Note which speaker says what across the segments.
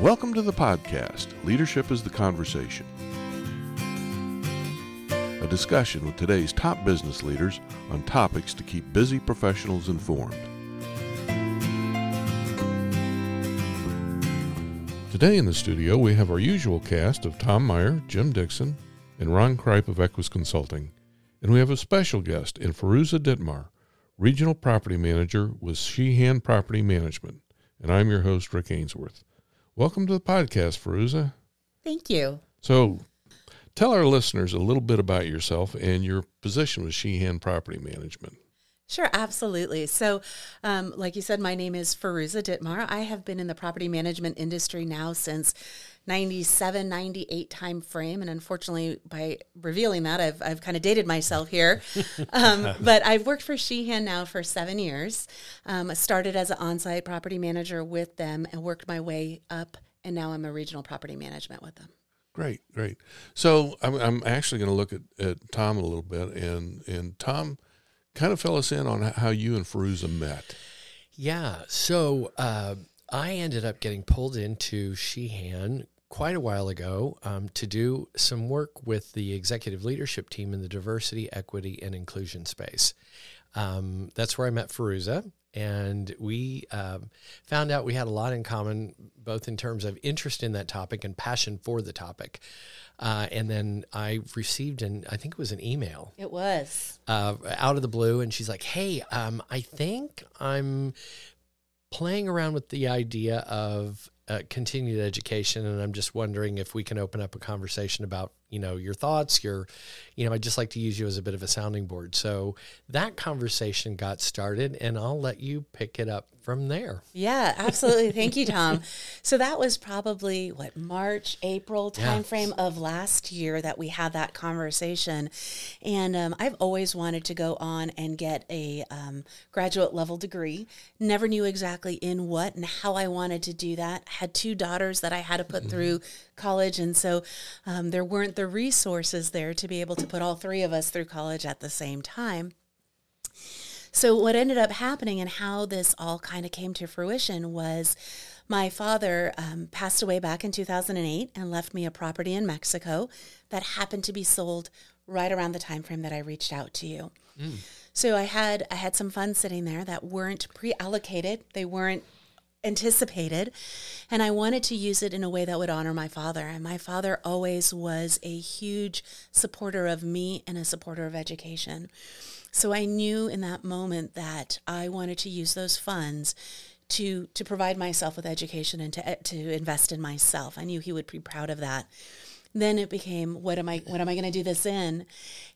Speaker 1: Welcome to the podcast, Leadership is the Conversation. A discussion with today's top business leaders on topics to keep busy professionals informed. Today in the studio, we have our usual cast of Tom Meyer, Jim Dixon, and Ron Kripe of Equus Consulting. And we have a special guest in Feruza Ditmar, Regional Property Manager with Sheehan Property Management. And I'm your host, Rick Ainsworth. Welcome to the podcast, Feruza.
Speaker 2: Thank you.
Speaker 1: So, tell our listeners a little bit about yourself and your position with Sheehan Property Management.
Speaker 2: Sure, absolutely. So, um, like you said, my name is Feruza Ditmar. I have been in the property management industry now since 97, 98 time frame. And unfortunately, by revealing that, I've, I've kind of dated myself here. um, but I've worked for Sheehan now for seven years. Um, I started as an on site property manager with them and worked my way up. And now I'm a regional property management with them.
Speaker 1: Great, great. So I'm, I'm actually going to look at, at Tom a little bit. And, and Tom, kind of fill us in on how you and Feruza met.
Speaker 3: Yeah. So uh, I ended up getting pulled into Sheehan quite a while ago um, to do some work with the executive leadership team in the diversity, equity, and inclusion space. Um, that's where I met Feruza, and we um, found out we had a lot in common, both in terms of interest in that topic and passion for the topic. Uh, and then I received an, I think it was an email.
Speaker 2: It was
Speaker 3: uh, out of the blue, and she's like, "Hey, um, I think I'm playing around with the idea of uh, continued education, and I'm just wondering if we can open up a conversation about you know your thoughts your you know i'd just like to use you as a bit of a sounding board. So that conversation got started and i'll let you pick it up from there.
Speaker 2: Yeah absolutely. Thank you tom. So that was probably what march april timeframe yeah. of last year that we had that conversation. And um, i've always wanted to go on and get a um, graduate level degree. Never knew exactly in what and how i wanted to do that. Had two daughters that i had to put mm-hmm. through college and so um, there weren't the resources there to be able to put all three of us through college at the same time. So, what ended up happening and how this all kind of came to fruition was my father um, passed away back in 2008 and left me a property in Mexico that happened to be sold right around the time frame that I reached out to you. Mm. So I had I had some funds sitting there that weren't pre-allocated. They weren't anticipated and I wanted to use it in a way that would honor my father and my father always was a huge supporter of me and a supporter of education. So I knew in that moment that I wanted to use those funds to to provide myself with education and to to invest in myself. I knew he would be proud of that then it became what am I what am I going to do this in?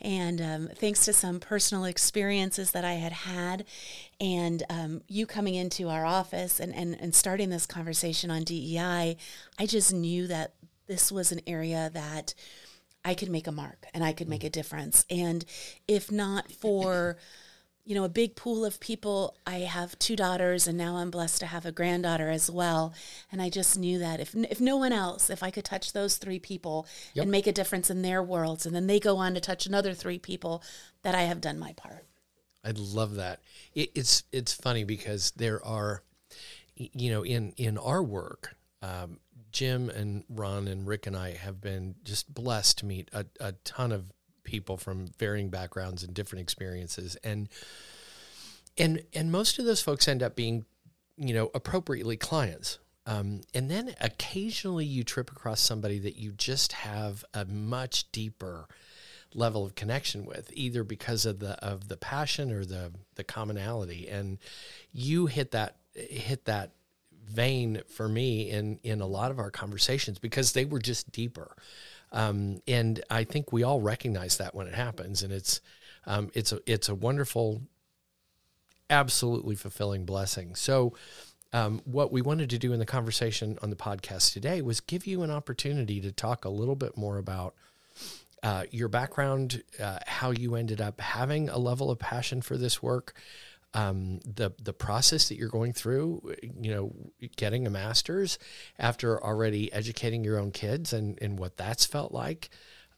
Speaker 2: And um, thanks to some personal experiences that I had had, and um, you coming into our office and, and and starting this conversation on DEI, I just knew that this was an area that I could make a mark and I could make a difference. And if not for you know, a big pool of people. I have two daughters, and now I'm blessed to have a granddaughter as well. And I just knew that if if no one else, if I could touch those three people yep. and make a difference in their worlds, and then they go on to touch another three people, that I have done my part.
Speaker 3: I love that. It, it's it's funny because there are, you know, in in our work, um, Jim and Ron and Rick and I have been just blessed to meet a, a ton of people from varying backgrounds and different experiences. And and and most of those folks end up being you know appropriately clients. Um, and then occasionally you trip across somebody that you just have a much deeper level of connection with either because of the of the passion or the the commonality. And you hit that hit that vein for me in in a lot of our conversations because they were just deeper um, and I think we all recognize that when it happens, and it's um, it's a it's a wonderful, absolutely fulfilling blessing. So. Um, what we wanted to do in the conversation on the podcast today was give you an opportunity to talk a little bit more about uh, your background, uh, how you ended up having a level of passion for this work, um, the the process that you're going through, you know, getting a master's after already educating your own kids and and what that's felt like.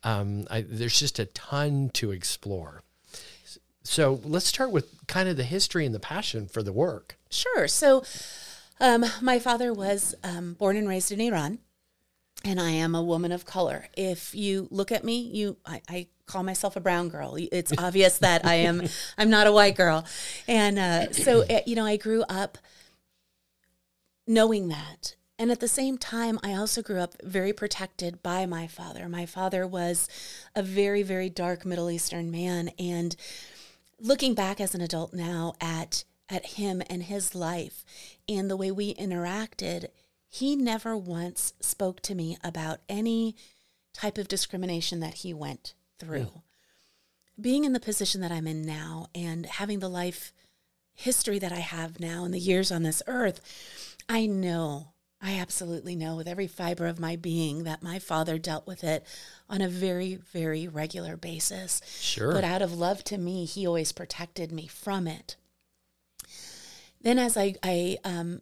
Speaker 3: Um, I, there's just a ton to explore. So let's start with kind of the history and the passion for the work.
Speaker 2: Sure. So Um, my father was um, born and raised in Iran, and I am a woman of color. If you look at me, you I, I call myself a brown girl. It's obvious that I am I'm not a white girl, and uh, so uh, you know I grew up knowing that. And at the same time, I also grew up very protected by my father. My father was a very, very dark Middle Eastern man. And looking back as an adult now at at him and his life and the way we interacted, he never once spoke to me about any type of discrimination that he went through. Yeah. Being in the position that I'm in now and having the life history that I have now and the years on this earth, I know, I absolutely know with every fiber of my being that my father dealt with it on a very, very regular basis.
Speaker 3: Sure.
Speaker 2: But out of love to me, he always protected me from it. Then, as I, I um,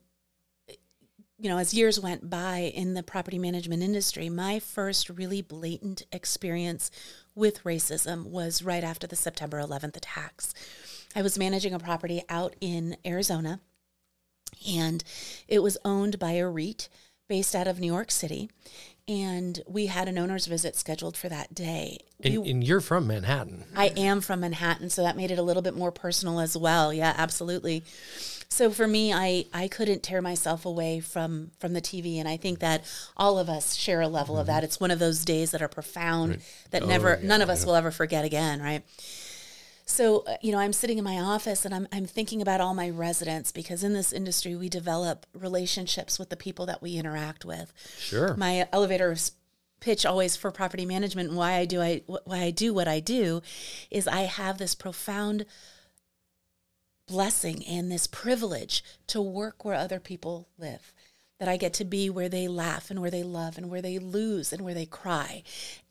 Speaker 2: you know, as years went by in the property management industry, my first really blatant experience with racism was right after the September 11th attacks. I was managing a property out in Arizona, and it was owned by a REIT based out of New York City. And we had an owner's visit scheduled for that day.
Speaker 3: And,
Speaker 2: we,
Speaker 3: and you're from Manhattan.
Speaker 2: I am from Manhattan, so that made it a little bit more personal as well. Yeah, absolutely. So for me, I I couldn't tear myself away from from the TV, and I think that all of us share a level mm-hmm. of that. It's one of those days that are profound right. that oh, never yeah, none of us yeah. will ever forget again, right? So, uh, you know, I'm sitting in my office and I'm, I'm thinking about all my residents because in this industry, we develop relationships with the people that we interact with.
Speaker 3: Sure.
Speaker 2: My elevator pitch always for property management and why I do I why I do what I do is I have this profound blessing and this privilege to work where other people live that I get to be where they laugh and where they love and where they lose and where they cry.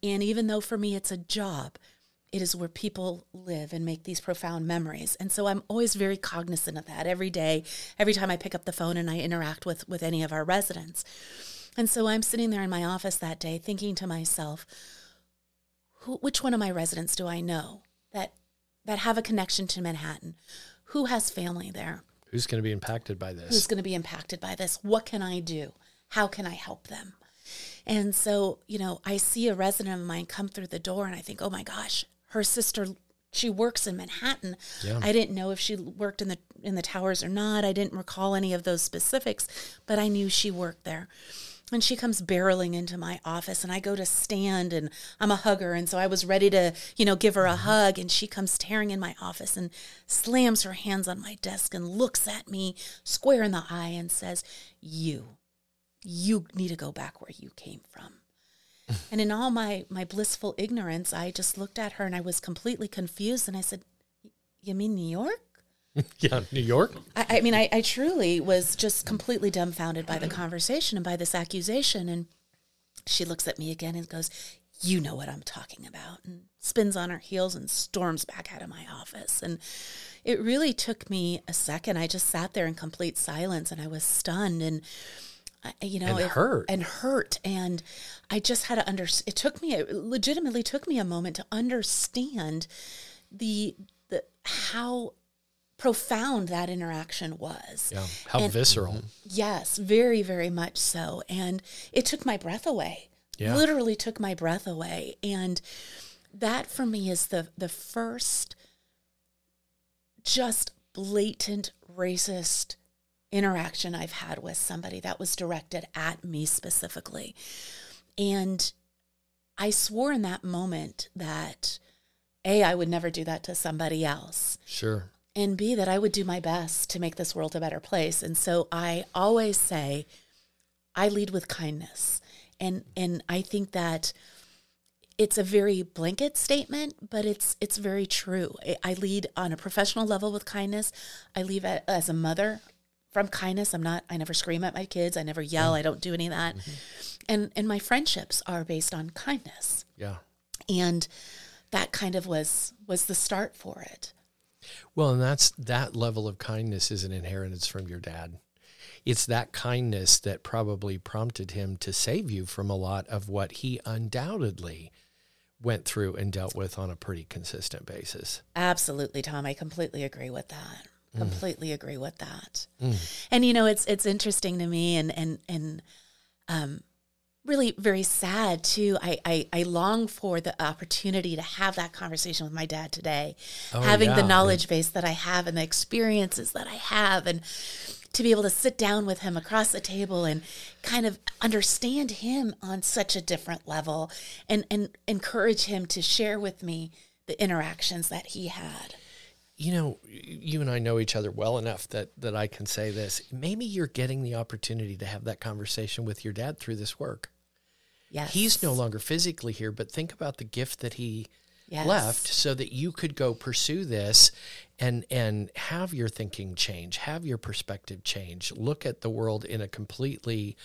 Speaker 2: And even though for me it's a job, it is where people live and make these profound memories. And so I'm always very cognizant of that every day, every time I pick up the phone and I interact with with any of our residents. And so I'm sitting there in my office that day thinking to myself, who, which one of my residents do I know that that have a connection to Manhattan? Who has family there?
Speaker 3: Who's going to be impacted by this?
Speaker 2: Who's going to be impacted by this? What can I do? How can I help them? And so, you know, I see a resident of mine come through the door and I think, oh my gosh, her sister she works in Manhattan. Yeah. I didn't know if she worked in the in the towers or not. I didn't recall any of those specifics, but I knew she worked there. And she comes barreling into my office and I go to stand and I'm a hugger and so I was ready to, you know, give her a mm-hmm. hug and she comes tearing in my office and slams her hands on my desk and looks at me square in the eye and says, "You you need to go back where you came from." and in all my my blissful ignorance, I just looked at her and I was completely confused. And I said, "You mean New York?"
Speaker 3: yeah, New York.
Speaker 2: I, I mean, I, I truly was just completely dumbfounded by the conversation and by this accusation. And she looks at me again and goes, "You know what I'm talking about," and spins on her heels and storms back out of my office. And it really took me a second. I just sat there in complete silence and I was stunned and you know,
Speaker 3: and it, hurt
Speaker 2: and hurt. And I just had to under. It took me, it legitimately took me a moment to understand the the how profound that interaction was.
Speaker 3: Yeah, how and, visceral. Mm-hmm.
Speaker 2: Yes, very, very much so. And it took my breath away. Yeah. Literally took my breath away. And that for me is the the first just blatant racist interaction I've had with somebody that was directed at me specifically. And I swore in that moment that A, I would never do that to somebody else.
Speaker 3: Sure.
Speaker 2: And B, that I would do my best to make this world a better place. And so I always say, I lead with kindness. And and I think that it's a very blanket statement, but it's it's very true. I lead on a professional level with kindness. I lead as a mother from kindness. I'm not, I never scream at my kids. I never yell. I don't do any of that. Mm-hmm. And, and my friendships are based on kindness.
Speaker 3: Yeah.
Speaker 2: And that kind of was, was the start for it.
Speaker 3: Well, and that's, that level of kindness is an inheritance from your dad. It's that kindness that probably prompted him to save you from a lot of what he undoubtedly went through and dealt with on a pretty consistent basis.
Speaker 2: Absolutely, Tom. I completely agree with that. completely agree with that. And you know, it's it's interesting to me and and and um really very sad too. I, I I long for the opportunity to have that conversation with my dad today.
Speaker 3: Oh,
Speaker 2: having the
Speaker 3: yeah.
Speaker 2: knowledge base that I have and the experiences that I have and to be able to sit down with him across the table and kind of understand him on such a different level and and encourage him to share with me the interactions that he had.
Speaker 3: you know, you and I know each other well enough that that I can say this. Maybe you're getting the opportunity to have that conversation with your dad through this work.
Speaker 2: Yes.
Speaker 3: He's no longer physically here, but think about the gift that he
Speaker 2: Yes.
Speaker 3: left so that you could go pursue this and and have your thinking change, have your perspective change, look at the world in a completely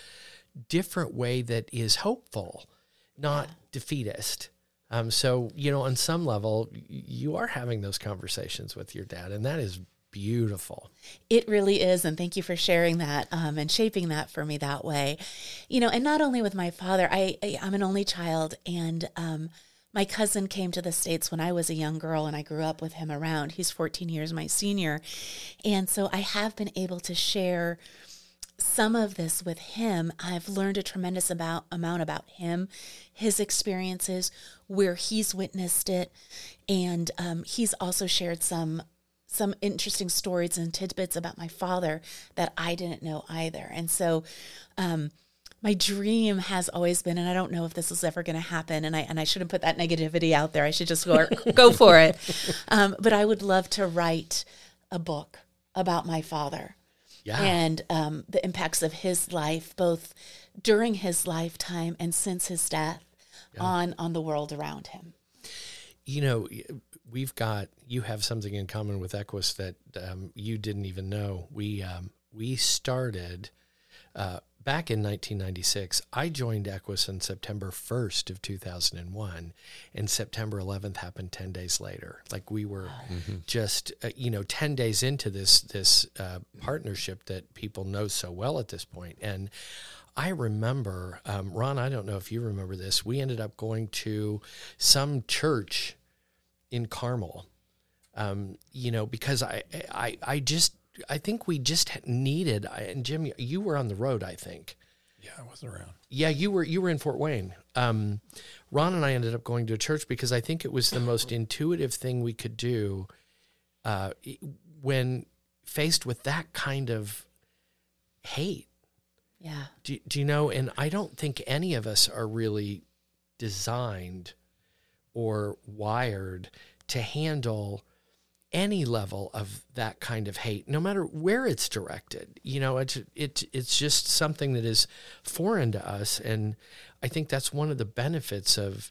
Speaker 3: different way that is hopeful, not defeatist. Um, so you know, on some level, you are having those conversations with your dad, and that is beautiful.
Speaker 2: It really is. And thank you for sharing that um, and shaping that for me that way. You know, and not only with my father, I, I, I'm an only child. And um, my cousin came to the States when I was a young girl and I grew up with him around. He's 14 years my senior. And so I have been able to share some of this with him. I've learned a tremendous about, amount about him, his experiences, where he's witnessed it. And um, he's also shared some some interesting stories and tidbits about my father that I didn't know either. And so, um, my dream has always been, and I don't know if this is ever going to happen, and I and I shouldn't put that negativity out there. I should just go go for it. Um, but I would love to write a book about my father
Speaker 3: Yeah.
Speaker 2: and um, the impacts of his life, both during his lifetime and since his death, on on the world around him.
Speaker 3: You know, we've got you have something in common with Equus that um, you didn't even know. We um, we started uh, back in 1996. I joined Equus on September 1st of 2001, and September 11th happened 10 days later. Like we were just uh, you know 10 days into this this uh, partnership that people know so well at this point, and. I remember, um, Ron, I don't know if you remember this. We ended up going to some church in Carmel, um, you know, because I, I, I just, I think we just needed, I- and Jim, you were on the road, I think.
Speaker 4: Yeah, I wasn't around.
Speaker 3: Yeah, you were, you were in Fort Wayne. Um, Ron and I ended up going to a church because I think it was the most intuitive thing we could do uh, when faced with that kind of hate.
Speaker 2: Yeah.
Speaker 3: Do, do you know? And I don't think any of us are really designed or wired to handle any level of that kind of hate, no matter where it's directed. You know, it's it, it's just something that is foreign to us, and I think that's one of the benefits of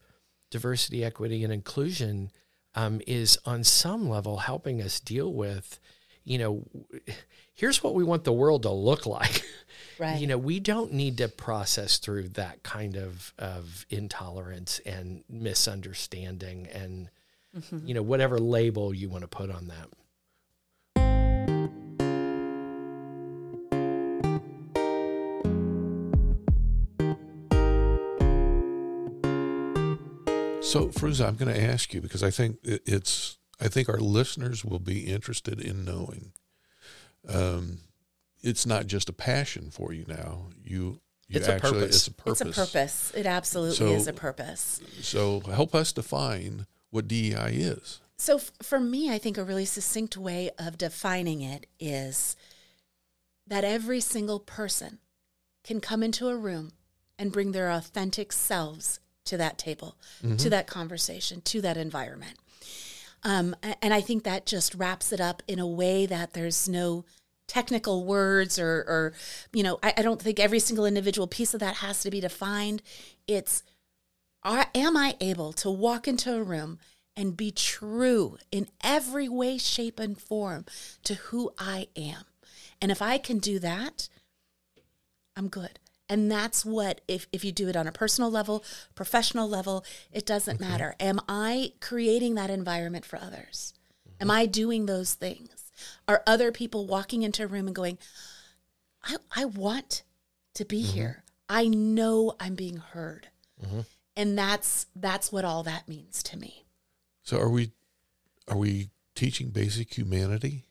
Speaker 3: diversity, equity, and inclusion um, is on some level helping us deal with. You know, here's what we want the world to look like.
Speaker 2: Right.
Speaker 3: You know, we don't need to process through that kind of of intolerance and misunderstanding and mm-hmm. you know whatever label you want to put on that.
Speaker 1: So, Feruza, I'm going to ask you because I think it's. I think our listeners will be interested in knowing. Um, it's not just a passion for you now. You, you
Speaker 3: It's a
Speaker 1: actually
Speaker 3: purpose.
Speaker 1: it's a purpose.
Speaker 2: It's a purpose. It absolutely
Speaker 1: So-
Speaker 2: is a purpose.
Speaker 1: So, help us define what DEI is.
Speaker 2: So f- for me, I think a really succinct way of defining it is that every single person can come into a room and bring their authentic selves to that table, to that conversation, to that environment. Um, and I think that just wraps it up in a way that there's no technical words or, or you know, I, I don't think every single individual piece of that has to be defined. It's are, am I able to walk into a room and be true in every way, shape, and form to who I am? And if I can do that, I'm good. And that's what, if, if you do it on a personal level, professional level, it doesn't matter. Am I creating that environment for others? Am mm-hmm. I doing those things? Are other people walking into a room and going, I, I want to be mm-hmm. here. I know I'm being heard. Mm-hmm. And that's that's what all that means to me.
Speaker 1: So, are we are we teaching basic humanity?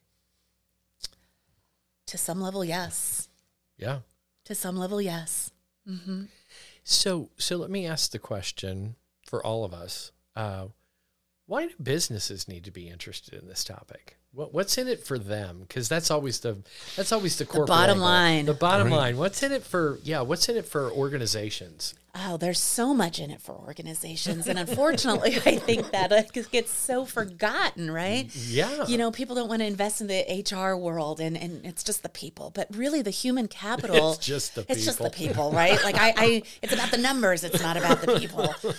Speaker 2: To some level, yes.
Speaker 3: Yeah.
Speaker 2: To some level, yes. Mm-hmm.
Speaker 3: So, so let me ask the question for all of us: uh, Why do businesses need to be interested in this topic? What, what's in it for them? Because that's always the that's always the core
Speaker 2: bottom line.
Speaker 3: The bottom
Speaker 1: Right.
Speaker 3: line. What's in it for? Yeah. What's in it for organizations?
Speaker 2: Oh, there's so much in it for organizations. And unfortunately, I think that it gets so forgotten, right?
Speaker 3: Yeah.
Speaker 2: You know, people don't want to invest in the HR world and, and it's just the people. But really the human capital
Speaker 3: It's just the people
Speaker 2: It's just the
Speaker 3: people.
Speaker 2: people, right? Like I, I it's about the numbers, it's not about the people.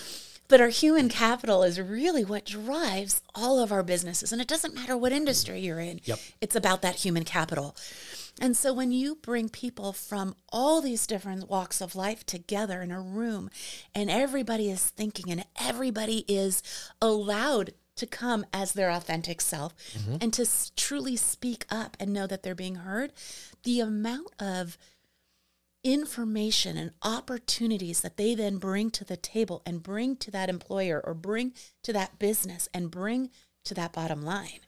Speaker 2: But our human capital is really what drives all of our businesses. And it doesn't matter what industry you're in.
Speaker 3: Yep.
Speaker 2: It's about that human capital. And so when you bring people from all these different walks of life together in a room and everybody is thinking and everybody is allowed to come as their authentic self mm-hmm. and to s- truly speak up and know that they're being heard, the amount of information and opportunities that they then bring to the table and bring to that employer or bring to that business and bring to that bottom line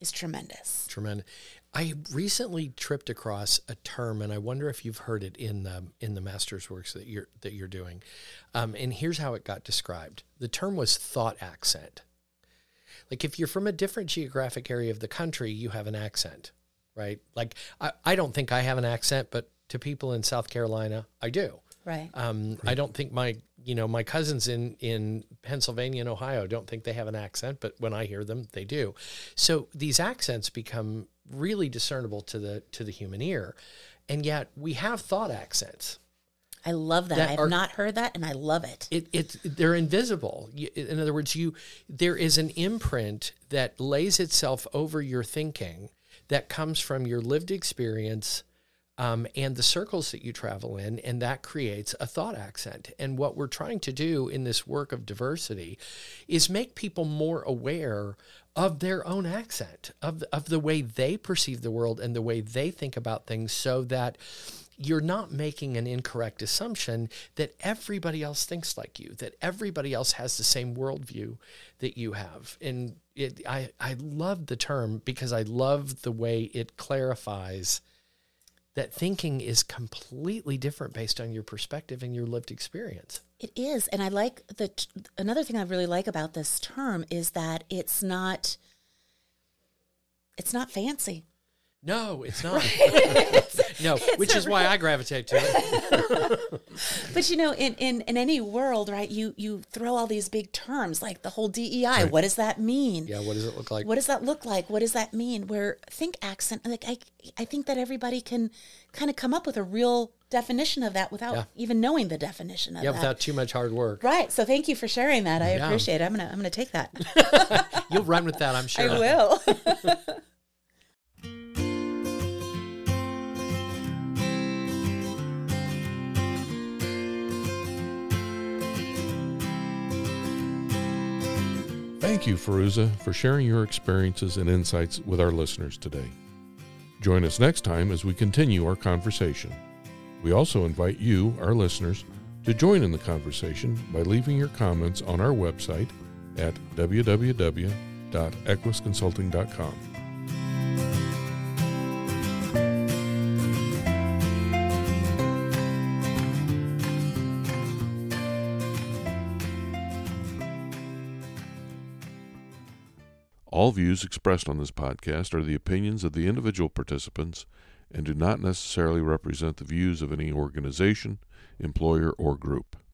Speaker 2: is tremendous.
Speaker 3: Tremendous. I recently tripped across a term, and I wonder if you've heard it in the in the master's works that you're that you're doing. Um, and here's how it got described: the term was thought accent. Like if you're from a different geographic area of the country, you have an accent, right? Like I, I don't think I have an accent, but to people in South Carolina, I do.
Speaker 2: Right.
Speaker 3: Um, I don't think my you know my cousins in in Pennsylvania and Ohio don't think they have an accent, but when I hear them, they do. So these accents become really discernible to the to the human ear, and yet we have thought accents.
Speaker 2: I love that.
Speaker 3: that
Speaker 2: I've
Speaker 3: are-
Speaker 2: not heard that and I love it.
Speaker 3: It, it they're invisible. In other words, you there is an imprint that lays itself over your thinking that comes from your lived experience um, and the circles that you travel in, and that creates a thought accent. And what we're trying to do in this work of diversity is make people more aware of their own accent, of of the way they perceive the world and the way they think about things, so that you're not making an incorrect assumption that everybody else thinks like you, that everybody else has the same worldview that you have. And it, I, I love the term because I love the way it clarifies that thinking is completely different based on your perspective and your lived experience.
Speaker 2: It is, and I like the t- another thing I really like about this term is that it's not it's not fancy.
Speaker 3: No, it's not. no, which is why I gravitate to it.
Speaker 2: But you know, in, in, in any world, right, you you throw all these big terms like the whole DEI. What does that mean?
Speaker 3: Yeah, what does it look like?
Speaker 2: What does that look like? What does that mean? Where think accent, like I I think that everybody can kind of come up with a real definition of that without
Speaker 3: Yeah.
Speaker 2: even knowing the definition of
Speaker 3: Yeah,
Speaker 2: that.
Speaker 3: Yeah, without too much hard work.
Speaker 2: Right. So thank you for sharing that. I
Speaker 3: Yeah.
Speaker 2: appreciate it. I'm gonna I'm gonna take that.
Speaker 3: You'll run with that, I'm sure.
Speaker 2: I will.
Speaker 1: Thank you, Feruza, for sharing your experiences and insights with our listeners today. Join us next time as we continue our conversation. We also invite you, our listeners, to join in the conversation by leaving your comments on our website at www.equusconsulting.com. All views expressed on this podcast are the opinions of the individual participants and do not necessarily represent the views of any organization, employer, or group.